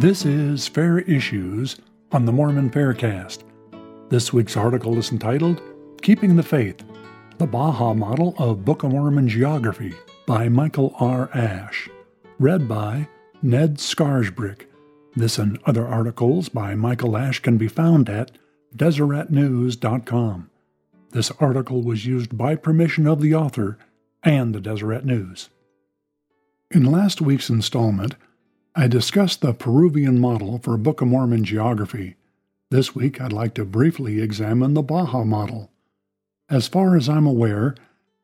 This is Fair Issues on the Mormon Faircast. This week's article is entitled Keeping the Faith The Baja Model of Book of Mormon Geography by Michael R. Ash. Read by Ned Scarisbrick. This and other articles by Michael Ash can be found at DeseretNews.com. This article was used by permission of the author and the Deseret News. In last week's installment, I discussed the Peruvian model for Book of Mormon geography. This week, I'd like to briefly examine the Baja model. As far as I'm aware,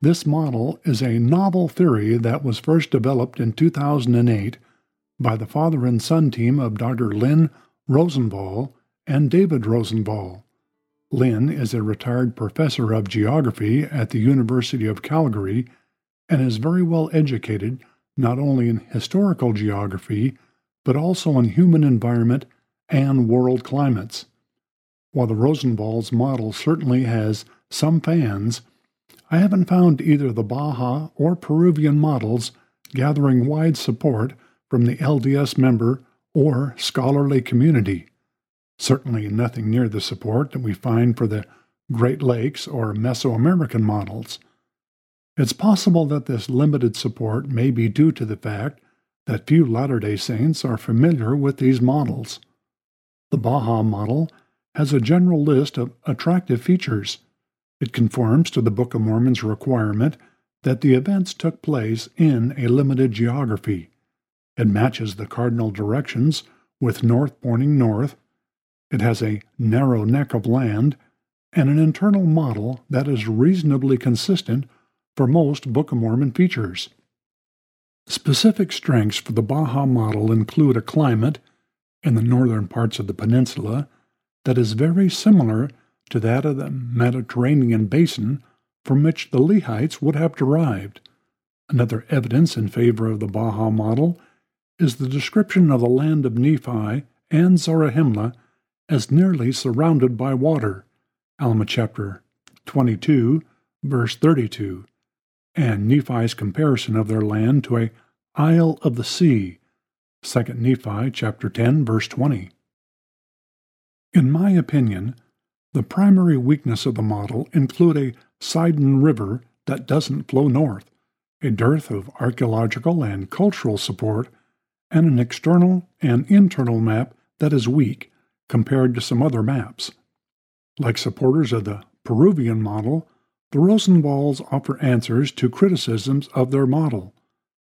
this model is a novel theory that was first developed in 2008 by the father and son team of Dr. Lynn Rosenvall and David Rosenvall. Lynn is a retired professor of geography at the University of Calgary and is very well educated not only in historical geography, but also in human environment and world climates. While the Rosenvall's model certainly has some fans, I haven't found either the Baja or Peruvian models gathering wide support from the LDS member or scholarly community. Certainly nothing near the support that we find for the Great Lakes or Mesoamerican models. It's possible that this limited support may be due to the fact that few Latter day Saints are familiar with these models. The Baja model has a general list of attractive features. It conforms to the Book of Mormon's requirement that the events took place in a limited geography. It matches the cardinal directions with north pointing north. It has a narrow neck of land and an internal model that is reasonably consistent for most Book of Mormon features. Specific strengths for the Baja model include a climate in the northern parts of the peninsula that is very similar to that of the Mediterranean basin from which the Lehites would have derived. Another evidence in favor of the Baja model is the description of the land of Nephi and Zarahemla as nearly surrounded by water. Alma chapter 22, verse 32 and Nephi's comparison of their land to a isle of the sea. 2 Nephi chapter 10 verse 20. In my opinion, the primary weakness of the model include a Sidon River that doesn't flow north, a dearth of archaeological and cultural support, and an external and internal map that is weak compared to some other maps. Like supporters of the Peruvian model, the Rosenvalls offer answers to criticisms of their model.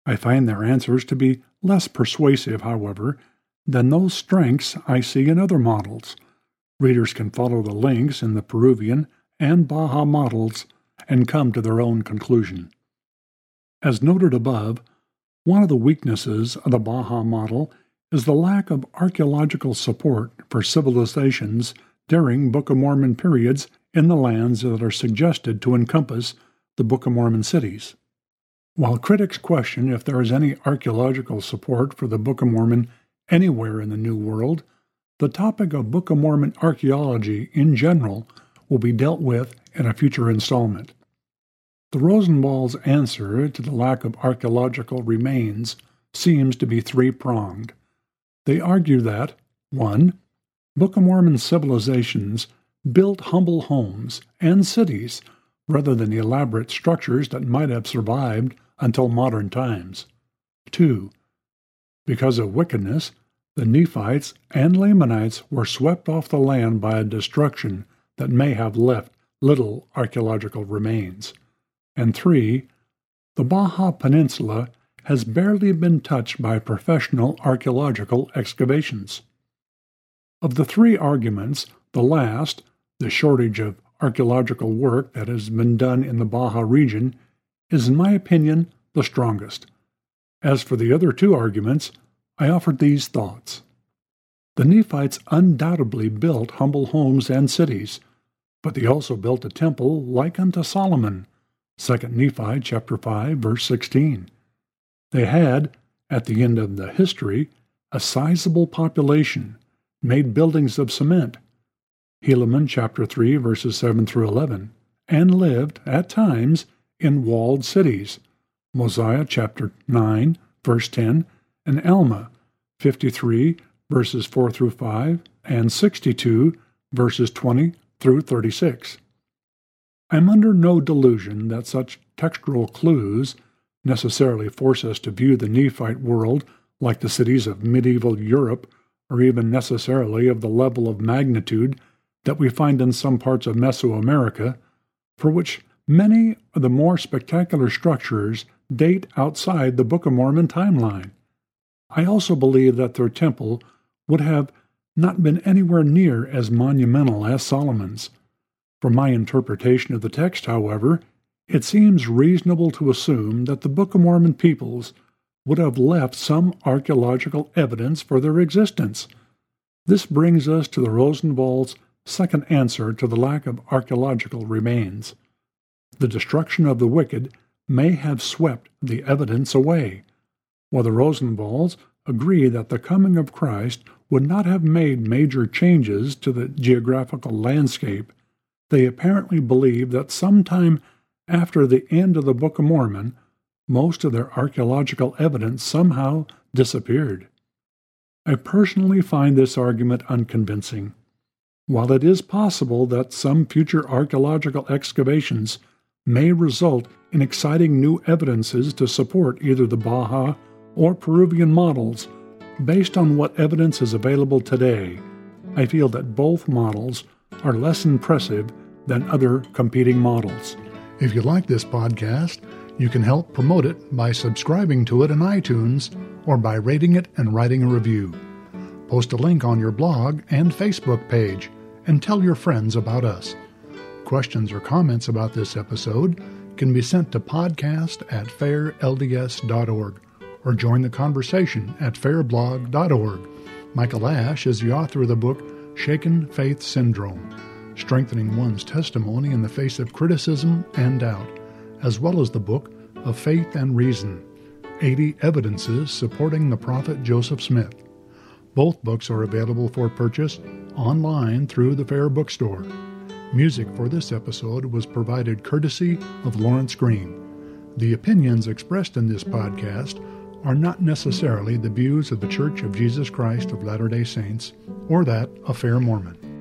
I find their answers to be less persuasive, however, than those strengths I see in other models. Readers can follow the links in the Peruvian and Baja models and come to their own conclusion. As noted above, one of the weaknesses of the Baja model is the lack of archaeological support for civilizations during Book of Mormon periods in the lands that are suggested to encompass the Book of Mormon cities. While critics question if there is any archaeological support for the Book of Mormon anywhere in the New World, the topic of Book of Mormon archaeology in general will be dealt with in a future installment. The Rosenvall's answer to the lack of archaeological remains seems to be three pronged. They argue that 1. Book of Mormon civilizations built humble homes and cities rather than elaborate structures that might have survived until modern times. 2. Because of wickedness, the Nephites and Lamanites were swept off the land by a destruction that may have left little archaeological remains. And 3. The Baja Peninsula has barely been touched by professional archaeological excavations. Of the three arguments, the last, the shortage of archaeological work that has been done in the Baja region is, in my opinion, the strongest. As for the other two arguments, I offered these thoughts. The Nephites undoubtedly built humble homes and cities, but they also built a temple like unto Solomon. 2 Nephi chapter 5 verse 16. They had, at the end of the history, a sizable population, made buildings of cement, Helaman chapter 3 verses 7 through 11, and lived, at times, in walled cities. Mosiah chapter 9 verse 10 and Alma 53 verses 4 through 5, and 62, verses 20 through 36. I'm under no delusion that such textual clues necessarily force us to view the Nephite world like the cities of medieval Europe, or even necessarily of the level of magnitude that we find in some parts of Mesoamerica, for which many of the more spectacular structures date outside the Book of Mormon timeline. I also believe that their temple would have not been anywhere near as monumental as Solomon's. From my interpretation of the text, however, it seems reasonable to assume that the Book of Mormon peoples would have left some archaeological evidence for their existence. This brings us to the Rosenvall's second answer to the lack of archaeological remains. The destruction of the wicked may have swept the evidence away, while the Rosenvalls agree that the coming of Christ would not have made major changes to the geographical landscape. They apparently believe that sometime after the end of the Book of Mormon, most of their archaeological evidence somehow disappeared. I personally find this argument unconvincing. While it is possible that some future archaeological excavations may result in exciting new evidences to support either the Baja or Peruvian models, based on what evidence is available today, I feel that both models are less impressive than other competing models. If you like this podcast, you can help promote it by subscribing to it in iTunes or by rating it and writing a review. Post a link on your blog and Facebook page and tell your friends about us. Questions or comments about this episode can be sent to podcast at fairlds.org or join the conversation at fairblog.org. Michael Ash is the author of the book Shaken Faith Syndrome Strengthening One's Testimony in the Face of Criticism and Doubt, as well as the book of Faith and Reason 80 Evidences Supporting the Prophet Joseph Smith. Both books are available for purchase online through the Fair Bookstore. Music for this episode was provided courtesy of Lawrence Green. The opinions expressed in this podcast are not necessarily the views of the Church of Jesus Christ of Latter day Saints or that of Fair Mormon.